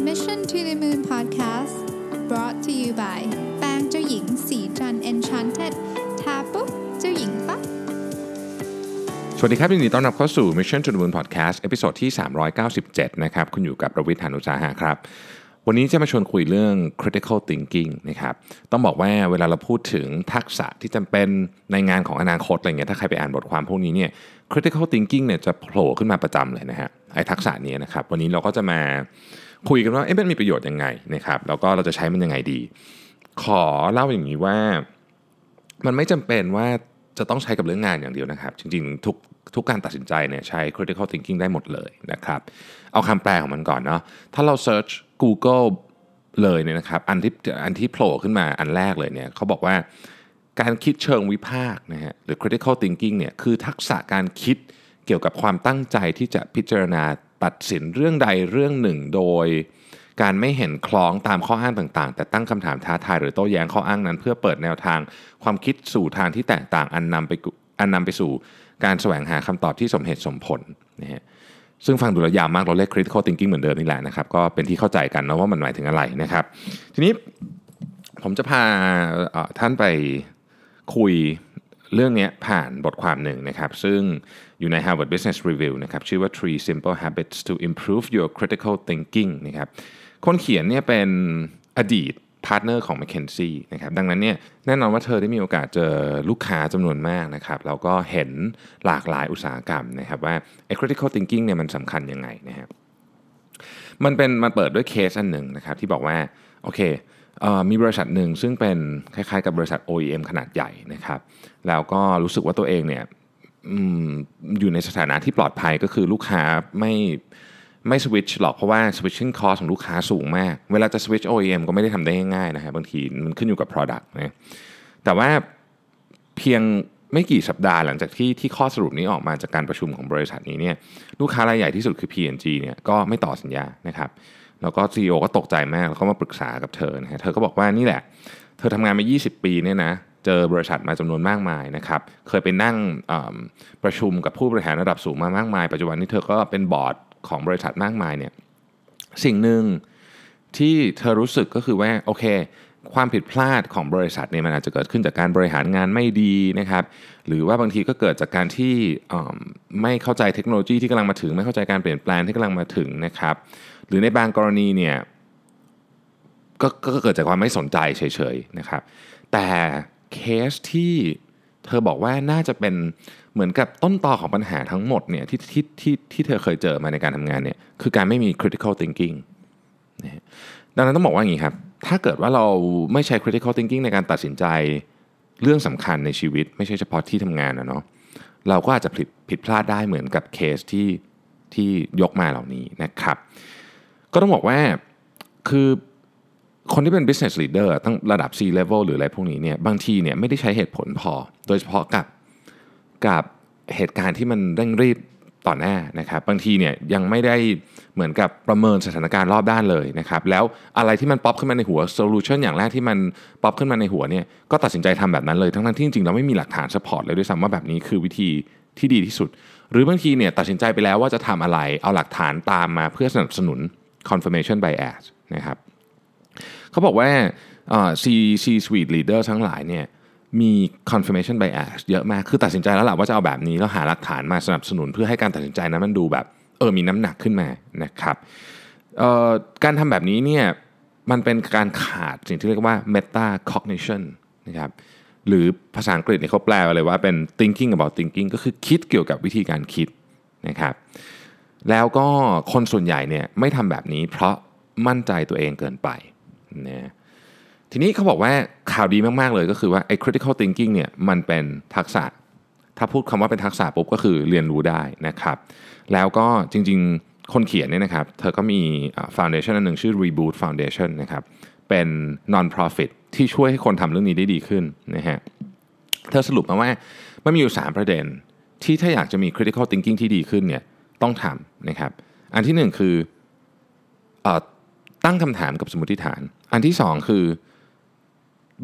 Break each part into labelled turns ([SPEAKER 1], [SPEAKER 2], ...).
[SPEAKER 1] Mission to the Moon Podcast brought to you by แป้งเจ้าหญิงศรีจันทร์ Enchanted ทาปุ๊บเจ้าหญิงปั๊บ
[SPEAKER 2] สวัสดีครับยินดีต้อนรับเข้าสู่ Mission to the Moon Podcast episode ที่ 397 นะครับ คุณอยู่กับรวิศ หาญอุตสาหะครับ วันนี้จะมาชวนคุยเรื่อง critical thinking นะครับ ต้องบอกว่าเวลาเราพูดถึงทักษะที่จำเป็นในงานของอนาคตอะไรเงี้ย ถ้าใครไปอ่านบทความพวกนี้เนี่ย critical thinking เนี่ยจะโผล่ขึ้นมาประจำเลยนะฮะ ไอ้ทักษะนี้นะครับ วันนี้เราก็จะมา คุยกันว่าเอ๊ะมันมีประโยชน์ยังไงนะครับแล้วก็เราจะใช้มันยังไงดี ขอเล่าอย่างนี้ว่า มันไม่จำเป็นว่าจะต้องใช้กับเรื่องงานอย่างเดียวนะครับ จริงๆ ทุกทุกการตัดสินใจเนี่ยใช้ critical thinking ได้หมดเลยนะครับ เอาคำแปลของมันก่อนเนาะถ้าเรา search Google เลยเนี่ยนะครับอันที่อันที่โผล่ขึ้นมาอันแรกเลยเนี่ยเขาบอกว่าการคิดเชิงวิพากษ์นะฮะหรือ critical thinking เนี่ยคือทักษะการคิดเกี่ยวกับความตั้งใจที่จะพิจารณา ตัดสินเรื่องใดเรื่องหนึ่งโดย การไม่เห็นคล้องตามข้ออ้างต่างๆ แต่ตั้งคำถามท้าทายหรือโต้แย้งข้ออ้างนั้น เพื่อเปิดแนวทางความคิดสู่ทางที่แตกต่างอันนำไปอันนำไปสู่การแสวงหาคำตอบที่สมเหตุสมผลนะฮะซึ่งฟังดูแล้วยาวมากเราเรียก critical thinking เหมือนเดิมนี่แหละนะครับก็เป็นที่เข้าใจกันนะว่ามันหมายถึงอะไรนะครับ ทีนี้ผมจะพาท่านไปคุยเรื่องนี้ผ่านบทความหนึ่งนะครับ ซึ่ง อยู่ใน Harvard Business Review นะครับชื่อว่า Three Simple Habits to Improve Your Critical Thinking นะครับคนเขียนเนี่ยเป็นอดีต partner ของ McKinsey นะครับดังนั้นเนี่ยแน่นอนว่าเธอได้มีโอกาสเจอลูกค้าจำนวนมากนะครับแล้วก็เห็นหลากหลายอุตสาหกรรมนะครับว่าไอ้ critical thinking เนี่ยมันสำคัญยังไงนะครับมันเป็นมันเปิดด้วยเคสอันหนึ่งนะครับที่บอกว่าโอเคอมีบริษัทหนึ่งซึ่งเป็นคล้ายๆกับบริษัท OEM ขนาดใหญ่นะครับแล้วก็รู้สึกว่าตัวเองเนี่ย อยู่ในสถานะที่ปลอดภัยก็คือลูกค้าไม่ไม่สวิตช์หรอกเพราะว่า switching cost ของลูกค้าสูงมาก เวลาจะ switch OEM ก็ไม่ได้ทำได้ง่ายๆนะฮะบางทีมันขึ้นอยู่กับ product นะแต่ว่าเพียงไม่กี่สัปดาห์หลังจากที่ที่ข้อสรุปนี้ออกมาจากการประชุมของบริษัทนี้เนี่ยลูกค้ารายใหญ่ที่สุดคือ P&G เนี่ยก็ไม่ต่อสัญญานะครับแล้วก็ CEO ก็ตกใจมากแล้วก็มาปรึกษากับเธอนะฮะเธอก็บอกว่านี่แหละ เธอทำงานมา 20 ปีเนี่ยนะ เจอบริษัทมาจำนวนมากมายนะครับ เคยไปนั่งประชุมกับผู้บริหารระดับสูงมามากมาย ปัจจุบันนี้เธอก็เป็นบอร์ดของบริษัทมากมายเนี่ย สิ่งหนึ่งที่เธอรู้สึกก็คือว่าโอเค ความผิดพลาดของบริษัทเนี่ยมันอาจจะเกิดขึ้นจากการบริหารงานไม่ดีนะครับ หรือว่าบางทีก็เกิดจากการที่ไม่เข้าใจเทคโนโลยีที่กำลังมาถึง ไม่เข้าใจการเปลี่ยนแปลงที่กำลังมาถึงนะครับ หรือในบางกรณีเนี่ยกก็เกิดจากความไม่สนใจเฉยๆนะครับ แต่ เคสที่เธอบอกว่าน่าจะเป็นเหมือนกับต้นตอของปัญหาทั้งหมดเนี่ยที่ที่ที่ที่เธอเคยเจอมาในการทำงานเนี่ยคือการไม่มี critical thinking นะดังนั้นต้องบอกว่าอย่างนี้ครับ ถ้าเกิดว่าเราไม่ใช้ critical thinking ในการตัดสินใจเรื่องสำคัญในชีวิต ไม่ใช่เฉพาะที่ทำงานนะเนาะเราก็อาจจะผิดผิดพลาดได้เหมือนกับเคสที่ที่ยกมาเหล่านี้นะครับ ก็ต้องบอกว่าคือ คนที่เป็น business leader ตั้งระดับ C level หรืออะไรพวกนี้เนี่ยบางทีเนี่ยไม่ได้ใช้เหตุผลพอ โดยเฉพาะกับกับเหตุการณ์ที่มันเร่งรีบต่อหน้านะครับ บางทีเนี่ยยังไม่ได้เหมือนกับประเมินสถานการณ์รอบด้านเลยนะครับ แล้วอะไรที่มันป๊อปขึ้นมาในหัว solution อย่างแรกที่มันป๊อปขึ้นมาในหัวเนี่ยก็ตัดสินใจทำแบบนั้นเลย ทั้งๆที่จริงๆเราไม่มีหลักฐาน support เลยด้วยซ้ำว่าแบบนี้คือวิธีที่ดีที่สุด หรือบางทีเนี่ยตัดสินใจไปแล้วว่าจะทำอะไรเอาหลักฐานตามมาเพื่อสนับสนุน confirmation bias นะครับ เขาบอกว่าเอ่อ C C suite leader ทั้งหลายเนี่ยมี confirmation bias เยอะมาก คือตัดสินใจแล้วแหละว่าจะเอาแบบนี้ แล้วหาหลักฐานมาสนับสนุนเพื่อให้การตัดสินใจนั้นมันดูแบบเออมีน้ำหนักขึ้นมานะครับการทำแบบนี้เนี่ยมันเป็นการขาดสิ่งที่เรียกว่า meta cognition นะครับหรือภาษาอังกฤษเนี่ยเขาแปลมาเลยว่าเป็น thinking about thinking ก็คือคิดเกี่ยวกับวิธีการคิดนะครับแล้วก็คนส่วนใหญ่เนี่ยไม่ทำแบบนี้เพราะมั่นใจตัวเองเกินไป นะทีนี้เขาบอกว่าข่าวดีมาก ๆ เลยก็คือว่าไอ้ critical thinking เนี่ยมันเป็นทักษะ ถ้าพูดคำว่าเป็นทักษะปุ๊บก็คือเรียนรู้ได้นะครับ แล้วก็จริง ๆ คนเขียนเนี่ยนะครับ เธอก็มีฟ u n d a t i o n อันหนึ่งชื่อ Reboot Foundation นะครับ เป็น non-profit ที่ช่วยให้คนทำเรื่องนี้ได้ดีขึ้นนะฮะ เธอสรุปมาว่ามันมีอยู่ 3 ประเด็น ที่ถ้าอยากจะมี critical thinking ที่ดีขึ้นเนี่ยต้องทำนะครับ อันที่หนึ่งคืออตั้งคำถามกับสมมติฐาน อันที่สองคือ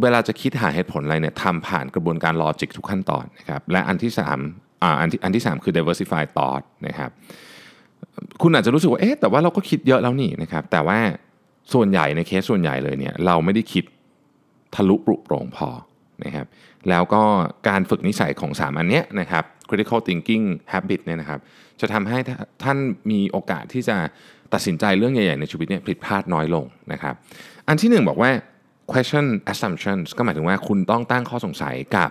[SPEAKER 2] เวลาจะคิดหาเหตุผลอะไรเนี่ยทำผ่านกระบวนการลอจิกทุกขั้นตอนนะครับและอันที่สามอ่าอันที่อันที่สามคือ diversify thought นะครับคุณอาจจะรู้สึกว่าเอ๊ะแต่ว่าเราก็คิดเยอะแล้วนี่นะครับแต่ว่าส่วนใหญ่ในเคสส่วนใหญ่เลยเนี่ยเราไม่ได้คิดทะลุปรุโปร่งพอนะครับแล้วก็การฝึกนิสัยของ 3 อันเนี้ยนะครับ critical thinking habit เนี่ยนะครับจะทำให้ท่านมีโอกาสที่จะตัดสินใจเรื่องใหญ่ๆในชีวิตเนี่ยผิดพลาดน้อยลงนะครับอันที่หนึ่งบอกว่า question assumptions ก็หมายถึงว่าคุณต้องตั้งข้อสงสัยกับ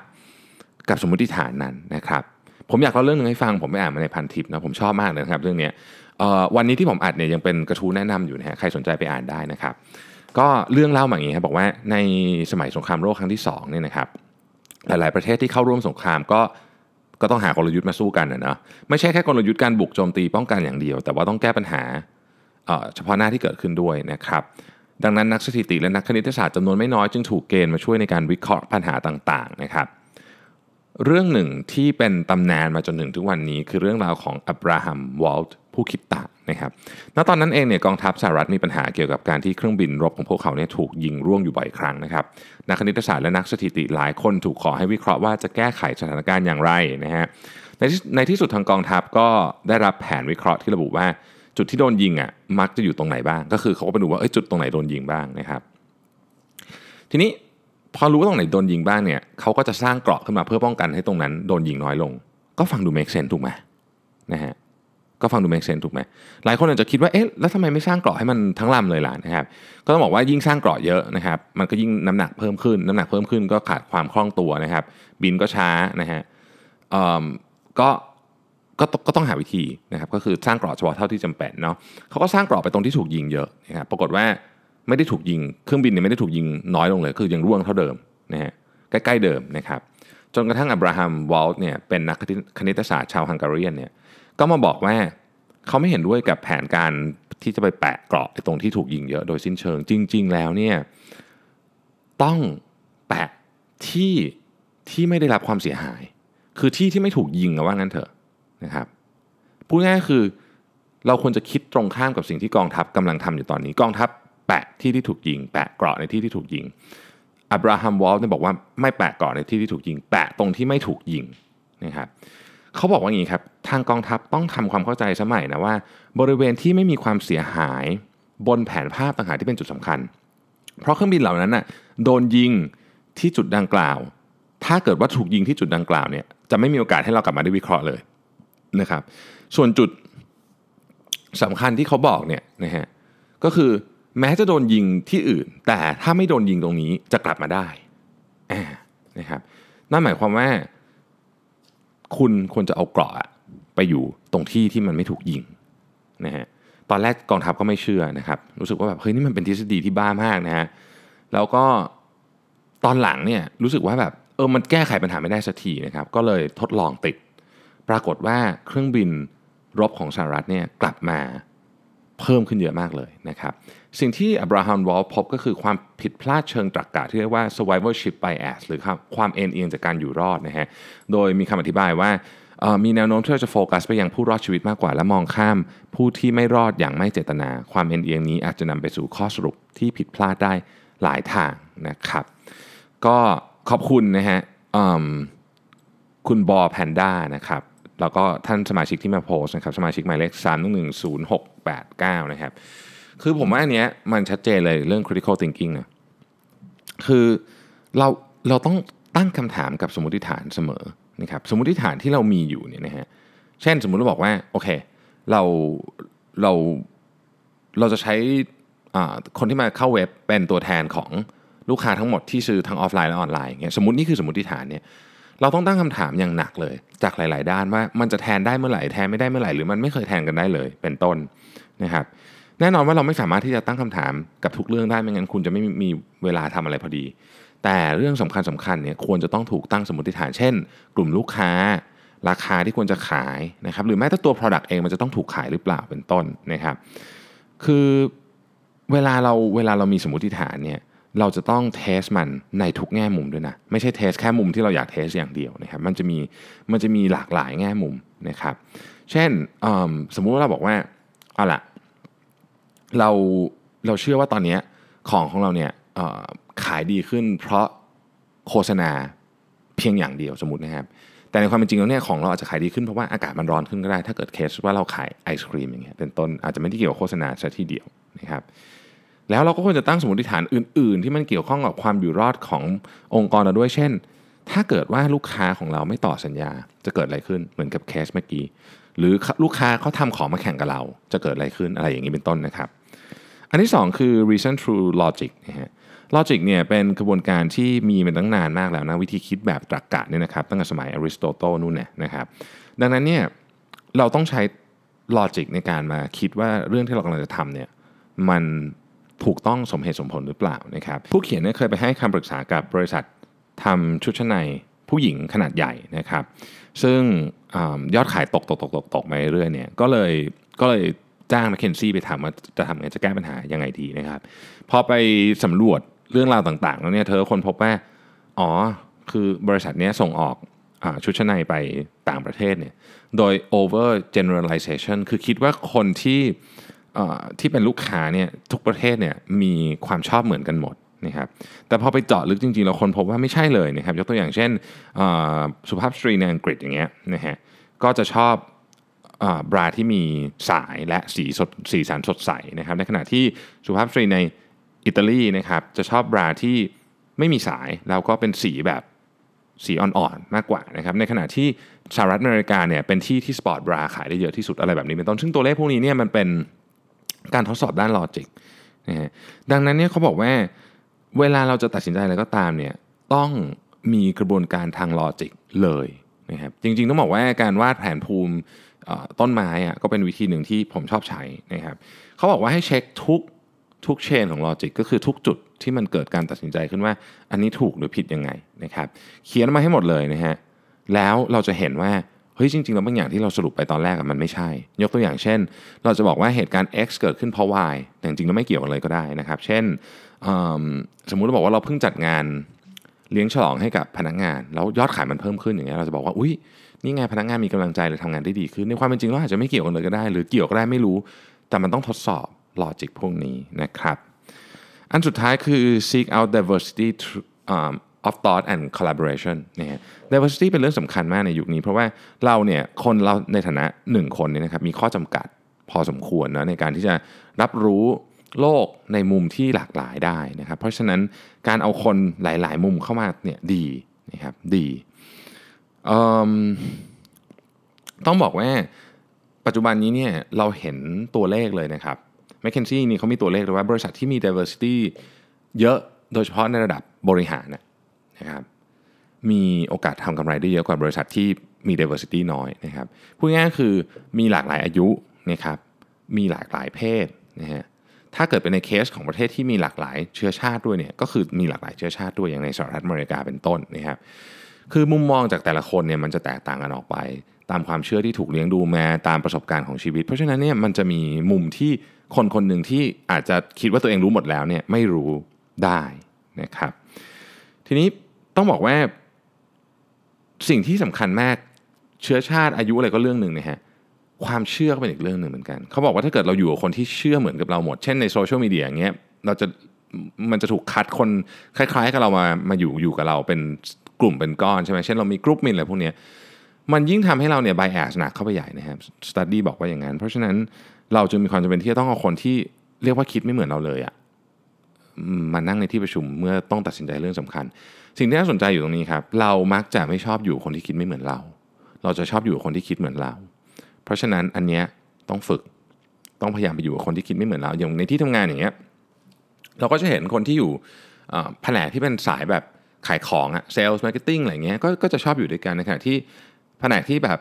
[SPEAKER 2] กับสมมติฐานนั้นนะครับผมอยากเล่าเรื่องนึงให้ฟังผมไปอ่านมาในพันทิปนะผมชอบมากเลยนะครับเรื่องนี้วันนี้ที่ผมอัดเนี่ยยังเป็นกระทู้แนะนำอยู่นะฮะใครสนใจไปอ่านได้นะครับ ก็เรื่องเล่ามาอย่างนี้ครับบอกว่าในสมัยสงครามโลกครั้งที่2เนี่ยนะครับหลายๆประเทศที่เข้าร่วมสงครามก็ ก็ต้องหากลยุทธ์มาสู้กันนะเนาะไม่ใช่แค่กลยุทธ์การบุกโจมตีป้องกันอย่างเดียว แต่ว่าต้องแก้ปัญหาเฉพาะหน้าที่เกิดขึ้นด้วยนะครับดังนั้นนักสถิติและนักคณิตศาสตร์จำนวนไม่น้อยจึงถูกเกณฑ์มาช่วยในการวิเคราะห์ปัญหาต่างๆนะครับเรื่องหนึ่งที่เป็นตำนานมาจนถึงทุกวันนี้ คือเรื่องราวของอับราฮัมวอลต์ผู้คิดต่าง นะครับณตอนนั้นเองเนี่ยกองทัพสหรัฐมีปัญหาเกี่ยวกับการที่เครื่องบินรบของพวกเขาเนี่ยถูกยิงร่วงอยู่บ่อยครั้งนะครับนักคณิตศาสตร์และนักสถิติหลายคนถูกขอให้วิเคราะห์ว่าจะแก้ไขสถานการณ์อย่างไรนะฮะในในที่สุดทางกองทัพก็ได้รับแผนวิเคราะห์ที่ระบุว่าจุดที่โดนยิงอะมักจะอยู่ตรงไหนบ้าง ก็คือเขาก็ไปดูว่าจุดตรงไหนโดนยิงบ้างนะครับทีนี้พอรู้ว่าตรงไหนโดนยิงบ้างเนี่ยเขาก็จะสร้างเกราะขึ้นมาเพื่อป้องกันให้ตรงนั้นโดนยิงน้อยลง ก็ฟังดู make sense ถูกไหมนะฮะ ก็ฟังดู make sense ถูกไหมหลายคนอาจจะคิดว่าเอ๊ะแล้วทำไมไม่สร้างเกราะให้มันทั้งลำเลยล่ะนะครับก็ต้องบอกว่ายิ่งสร้างเกราะเยอะนะครับมันก็ยิ่งน้ำหนักเพิ่มขึ้นน้ำหนักเพิ่มขึ้นก็ขาดความคล่องตัวนะครับ บินก็ช้านะฮะก็ก็ก็ต้องหาวิธีนะครับก็คือสร้างเกราะเฉพาะเท่าที่จำเป็นเนาะเขาก็สร้างเกราะไปตรงที่ถูกยิงเยอะนะครับปรากฏว่าไม่ได้ถูกยิงเครื่องบินเนี่ยไม่ได้ถูกยิงน้อยลงเลย คือยังร่วงเท่าเดิมนะฮะใกล้ๆเดิมนะครับจนกระทั่งอับราฮัมวอลต์เนี่ยเป็นนักคณิตศาสตร์ชาวฮังการีเนี่ย ก็มาบอกว่าเขาไม่เห็นด้วยกับแผนการที่จะไปแปะเกราะตรงที่ถูกยิงเยอะโดยสิ้นเชิง จริง ๆ แล้วเนี่ยต้องแปะที่ที่ไม่ได้รับความเสียหาย คือที่ที่ไม่ถูกยิงว่างั้นเถอะนะครับพูดง่ายคือเราควรจะคิดตรงข้ามกับสิ่งที่กองทัพกำลังทำอยู่ตอนนี้ กองทัพแปะที่ที่ถูกยิง แปะเกราะในที่ที่ถูกยิงอับราฮัมวอลต์เนี่ยบอกว่าไม่แปะเกราะในที่ที่ถูกยิง แปะตรงที่ไม่ถูกยิงนะครับ เขาบอกว่าอย่างนี้ครับ ทางกองทัพต้องทำความเข้าใจสมัยนะว่า บริเวณที่ไม่มีความเสียหายบนแผนภาพต่างหากที่เป็นจุดสำคัญ เพราะเครื่องบินเหล่านั้นน่ะโดนยิงที่จุดดังกล่าว ถ้าเกิดว่าถูกยิงที่จุดดังกล่าวเนี่ยจะไม่มีโอกาสให้เรากลับมาได้วิเคราะห์เลยนะครับ ส่วนจุดสำคัญที่เขาบอกเนี่ยนะฮะก็คือแม้จะโดนยิงที่อื่น แต่ถ้าไม่โดนยิงตรงนี้จะกลับมาได้นะครับนั่นหมายความว่า คุณควรจะเอาเกราะไปอยู่ตรงที่ที่มันไม่ถูกยิงนะฮะตอนแรกกองทัพก็ไม่เชื่อนะครับ รู้สึกว่าแบบเฮ้ยนี่มันเป็นทฤษฎีที่บ้ามากนะฮะแล้วก็ตอนหลังเนี่ยรู้สึกว่าแบบเออมันแก้ไขปัญหาไม่ได้สักทีนะครับ ก็เลยทดลองติด ปรากฏว่าเครื่องบินรบของสหรัฐเนี่ยกลับมา เพิ่มขึ้นเยอะมากเลยนะครับ สิ่งที่อับราฮัมวอลพบก็คือความผิดพลาดเชิงตรรกกะที่เรียกว่า survivorship bias หรือความเอ็นเอียงจากการอยู่รอดนะฮะ โดยมีคำอธิบายว่ามีแนวโน้มที่เราจะโฟกัสไปยังผู้รอดชีวิตมากกว่า และมองข้ามผู้ที่ไม่รอดอย่างไม่เจตนา ความเอ็นเอียงนี้อาจจะนำไปสู่ข้อสรุปที่ผิดพลาดได้หลายทางนะครับ ก็ขอบคุณนะฮะคุณบอแพนด้านะครับ แล้วก็ท่านสมาชิกที่มาโพสนะครับสมาชิกหมายเลข3 1 0 6 8 9 นะครับ คือผมว่าอันเนี้ยมันชัดเจนเลยเรื่อง critical thinking นะคือเราเราต้องตั้งคำถามกับสมมติฐานเสมอนะครับสมมติฐานที่เรามีอยู่เนี่ยนะฮะเช่นสมมุติเราบอกว่าโอเคเราเราเราจะใช้คนที่มาเข้าเว็บเป็นตัวแทนของลูกค้าทั้งหมดที่ซื้อทั้งออฟไลน์และออนไลน์เงี้ยสมมตินี่คือสมมติฐานเนี่ย เราต้องตั้งคำถามอย่างหนักเลย จากหลาย ๆ ด้านว่ามันจะแทนได้เมื่อไหร่แทนไม่ได้เมื่อไหร่หรือมันไม่เคยแทนกันได้เลย เป็นต้นนะครับ แน่นอนว่าเราไม่สามารถที่จะตั้งคำถามกับทุกเรื่องได้ไม่งั้นคุณจะไม่มีเวลาทำอะไรพอดี แต่เรื่องสำคัญสำคัญเนี่ยควรจะต้องถูกตั้งสมมติฐานเช่น กลุ่มลูกค้า ราคาที่ควรจะขายนะครับ หรือแม้แต่ตัว Product เองมันจะต้องถูกขายหรือเปล่าเป็นต้นนะครับ คือเวลาเราเวลาเรามีสมมติฐานเนี่ย เราจะต้องเทสมันในทุกแง่มุมด้วยนะ ไม่ใช่เทสแค่มุมที่เราอยากเทสอย่างเดียวนะครับมันจะมีมันจะมีหลากหลายแง่มุมนะครับ เช่นสมมุติว่าเราบอกว่าเอาละเราเราเชื่อว่าตอนนี้ของของเราเนี่ยขายดีขึ้น เพราะโฆษณาเพียงอย่างเดียวสมมตินะครับ แต่ในความเป็นจริงแล้วเนี่ยของเราอาจจะขายดีขึ้นเพราะว่าอากาศมันร้อนขึ้นก็ได้ ถ้าเกิดเคสว่าเราขายไอศครีมอย่างเงี้ยเป็นต้นอาจจะไม่ได้เกี่ยวกับโฆษณาซะทีเดียวนะครับ แล้วเราก็ควรจะตั้งสมมติฐานอื่น ๆ ที่มันเกี่ยวข้องกับความอยู่รอดขององค์กรเราด้วย เช่น ถ้าเกิดว่าลูกค้าของเราไม่ต่อสัญญา จะเกิดอะไรขึ้นเหมือนกับเคสเมื่อกี้ หรือลูกค้าเขาทำของมาแข่งกับเรา จะเกิดอะไรขึ้นอะไรอย่างนี้เป็นต้นนะครับ อันที่ 2 คือ reason through logic นะฮะ logic เนี่ยเป็นกระบวนการที่มีมาตั้งนานมากแล้วนะวิธีคิดแบบตรรกกะเนี่ยนะครับตั้งแต่สมัยอริสโตเติลนู่นเนี่ยนะครับ ดังนั้นเนี่ยเราต้องใช้ logic ในการมาคิดว่าเรื่องที่เรากำลังจะทำเนี่ยมัน ถูกต้องสมเหตุสมผลหรือเปล่านะครับผู้เขียนเนี่ยเคยไปให้คำปรึกษากับบริษัททำชุดชั้นในผู้หญิงขนาดใหญ่นะครับ ซึ่งอยอดขายตกตกตกตกตกมาเรื่อยเนี่ยก็เลยก็เลยจ้างแมคเคนซี่ไปทำว่าจะทำไงจะแก้ปัญหายังไงดีนะครับ พอไปสำรวจเรื่องราวต่างๆ แล้วเนี่ยเธอคนพบว่าอ๋อคือบริษัทนี้ส่งออกอชุดชั้นในไปต่างประเทศเนี่ยโดย over generalization คือคิดว่าคนที่ ที่เป็นลูกค้าเนี่ยทุกประเทศเนี่ยมีความชอบเหมือนกันหมดนะครับแต่พอไปเจาะลึกจริงๆ เราค้นพบว่าไม่ใช่เลยนะครับยกตัวอย่างเช่นสุภาพสตรีในอังกฤษอย่างเงี้ยนะฮะก็จะชอบบราที่มีสายและสีสดสีสันสดใสนะครับในขณะที่สุภาพสตรีในอิตาลีนะครับจะชอบบราที่ไม่มีสายแล้วก็เป็นสีแบบสีอ่อนๆมากกว่านะครับในขณะที่สหรัฐอเมริกาเนี่ยเป็นที่ที่ sport bra ขายได้เยอะที่สุดอะไรแบบนี้เป็นต้นซึ่งตัวเลขพวกนี้เนี่ยมันเป็น การทดสอบด้าน logic นะฮะดังนั้นเนี่ยเขาบอกว่าเวลาเราจะตัดสินใจอะไรก็ตามเนี่ยต้องมีกระบวนการทาง logic เลยนะครับจริงๆต้องบอกว่าการวาดแผนภูมิต้นไม้อะก็เป็นวิธีหนึ่งที่ผมชอบใช้นะครับเขาบอกว่าให้เช็คทุกทุก chain ของ logic ก็คือทุกจุดที่มันเกิดการตัดสินใจขึ้นว่า อันนี้ถูกหรือผิดยังไงนะครับเขียนมาให้หมดเลยนะฮะแล้วเราจะเห็นว่า เฮ้ยจริงๆแล้วบางอย่างที่เราสรุปไปตอนแรกมันไม่ใช่ ยกตัวอย่างเช่น เราจะบอกว่าเหตุการณ์ X เกิดขึ้นเพราะ Y แต่จริงๆแล้วไม่เกี่ยวกันเลยก็ได้นะครับ เช่นสมมุติเราบอกว่าเราเพิ่งจัดงานเลี้ยงฉลองให้กับพนักงาน แล้วยอดขายมันเพิ่มขึ้นอย่างเงี้ยเราจะบอกว่าอุ้ยนี่ไงพนักงานมีกำลังใจหรือทำงานได้ดีขึ้นในความเป็นจริงเราอาจจะไม่เกี่ยวกันเลยก็ได้ หรือเกี่ยวก็ได้ไม่รู้ แต่มันต้องทดสอบลอจิกพวกนี้นะครับ อันสุดท้ายคือ seek out diversity of thought and collaboration นะฮะ diversity เป็นเรื่องสำคัญมากในยุคนี้ เพราะว่าเราเนี่ยคนเราในฐานะหนึ่งคนเนี่ยนะครับมีข้อจำกัดพอสมควรนะในการที่จะรับรู้โลกในมุมที่หลากหลายได้นะครับ เพราะฉะนั้นการเอาคนหลาย ๆ มุมเข้ามาเนี่ยดีนะครับดีต้องบอกว่าปัจจุบันนี้เนี่ยเราเห็นตัวเลขเลยนะครับ m c k เคนซี่นี่เขามีตัวเลขเลยว่าบริษัทที่มี diversity เยอะโดยเฉพาะในระดับบริหารนะะครับมีโอกาสทำกำไรได้เยอะกว่าบริษัทที่มี diversity น้อยนะครับพูดง่ายๆคือมีหลากหลายอายุนะครับมีหลากหลายเพศนะฮะถ้าเกิดเป็นในเคสของประเทศที่มีหลากหลายเชื้อชาติด้วยเนี่ยก็คือมีหลากหลายเชื้อชาติด้วยอย่างในสหรัฐอเมริกาเป็นต้นนะครับคือมุมมองจากแต่ละคนเนี่ยมันจะแตกต่างกันออกไป ตามความเชื่อที่ถูกเลี้ยงดูมาตามประสบการณ์ของชีวิต เพราะฉะนั้นเนี่ยมันจะมีมุมที่คนคนหนึ่งที่อาจจะคิดว่าตัวเองรู้หมดแล้วเนี่ยไม่รู้ได้นะครับ ทีนี้ ต้องบอกว่า สิ่งที่สำคัญมากเชื้อชาติอายุอะไรก็เรื่องหนึ่งนะฮะความเชื่อก็เป็นอีกเรื่องหนึ่งเหมือนกัน เขาบอกว่าถ้าเกิดเราอยู่กับคนที่เชื่อเหมือนกับเราหมด เช่นในโซเชียลมีเดียอย่างเงี้ยเราจะมันจะถูกคัดคนคล้าย ๆ กับเรามามาอยู่อยู่กับเราเป็นกลุ่มเป็นก้อนใช่ไหมเช่นเรามีกรุ๊ปมินอะไรพวกเนี้ยมันยิ่งทำให้เราเนี่ยไบแอสหนักเข้าไปใหญ่นะครับสตัดดี้บอกว่าอย่างนั้น เพราะฉะนั้นเราจึงมีความจำเป็นที่จะต้องเอาคนที่เรียกว่าคิดไม่เหมือนเราเลยอะมานั่งในที่ประชุมเมื่อต้องตัดสินใจเรื่องสำคัญ สิ่งที่น่าสนใจอยู่ตรงนี้ครับ เรามักจะไม่ชอบอยู่คนที่คิดไม่เหมือนเรา เราจะชอบอยู่กับคนที่คิดเหมือนเรา เพราะฉะนั้นอันเนี้ยต้องฝึกต้องพยายามไปอยู่กับคนที่คิดไม่เหมือนเรา อย่างในที่ทำงานอย่างเงี้ยเราก็จะเห็นคนที่อยู่แผนกที่เป็นสายแบบขายของอะ sales marketing อะไรเงี้ยกก็จะชอบอยู่ด้วยกันในขณะที่แผนกที่แบบ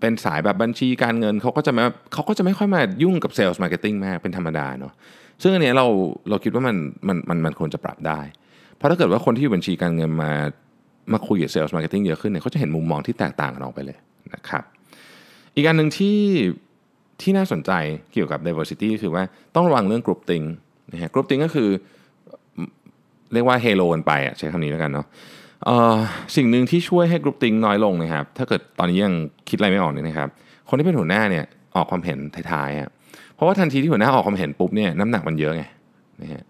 [SPEAKER 2] เป็นสายแบบบัญชีการเงินเขาก็จะไม่เขาก็จะไม่ค่อยมายุ่งกับ sales marketing มากเป็นธรรมดาเนาะซึ่งอันนี้เราเราคิดว่ามันมันมันมันควรจะปรับได้ เพราะถ้าเกิดว่าคนที่อยู่บัญชีการเงินมามาคุยกับ sales marketing เยอะขึ้นเนี่ยเขาจะเห็นมุมมองที่แตกต่างกันออกไปเลยนะครับ อีกอันหนึ่งที่ที่น่าสนใจเกี่ยวกับ diversity คือว่าต้องระวังเรื่อง groupthink นะฮะ grouping ก็คือเรียกว่าเฮโลกันไปอะใช้คำนี้แล้วกันเนาะสิ่งหนึ่งที่ช่วยให้กรุ๊ปติ้งน้อยลงนะครับ ถ้าเกิดตอนนี้ยังคิดอะไรไม่ออกเนี่ยนะครับ คนที่เป็นหัวหน้าเนี่ยออกความเห็นท้ายๆอะเพราะว่าทันทีที่หัวหน้าออกความเห็นปุ๊บเนี่ยน้ำหนักมันเยอะไงนะฮะ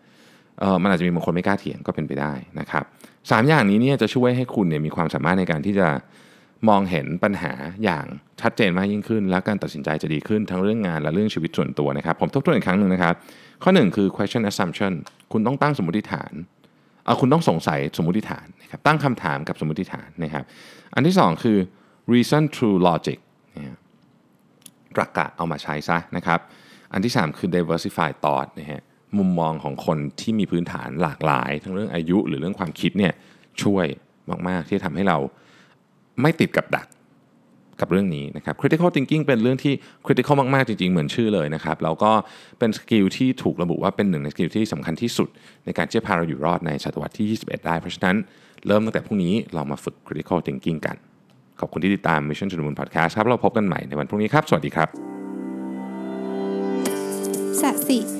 [SPEAKER 2] เออมันอาจจะมีบางคนไม่กล้าเถียงก็เป็นไปได้นะครับสามอย่างนี้เนี่ยจะช่วยให้คุณเนี่ยมีความสามารถในการที่จะมองเห็นปัญหาอย่างชัดเจนมากยิ่งขึ้น และการตัดสินใจจะดีขึ้นทั้งเรื่องงานและเรื่องชีวิตส่วนตัวนะครับ ผมทบทวนอีกครั้งหนึ่งนะครับ ข้อหนึ่งคือ question assumption คุณต้องตั้งสมมติฐานเอาคุณต้องสงสัยสมมติฐานนะครับตั้งคำถามกับสมมติฐานนะครับ อันที่สองคือ reason through logic นะตรรกะเอามาใช้ซะนะครับ อันที่ 3 คือ diversify thought นะฮะ มุมมองของคนที่มีพื้นฐานหลากหลาย ทั้งเรื่องอายุหรือเรื่องความคิดเนี่ยช่วยมากๆ ที่ทำให้เราไม่ติดกับดักกับเรื่องนี้นะครับ critical thinking เป็นเรื่องที่ critical มาก ๆ จริง ๆ เหมือนชื่อเลยนะครับ แล้วก็เป็น skill ที่ถูกระบุว่าเป็นหนึ่งใน skill ที่สำคัญที่สุด ในการที่จะพาเราอยู่รอดในศตวรรษที่ 21 ได้ เพราะฉะนั้นเริ่มตั้งแต่พรุ่งนี้เรามาฝึก critical thinking กัน ขอบคุณที่ติดตาม Mission to the Moon Podcast ครับ เราพบกันใหม่ในวันพรุ่งนี้ครับ สวัสดีครับ
[SPEAKER 1] สัสิ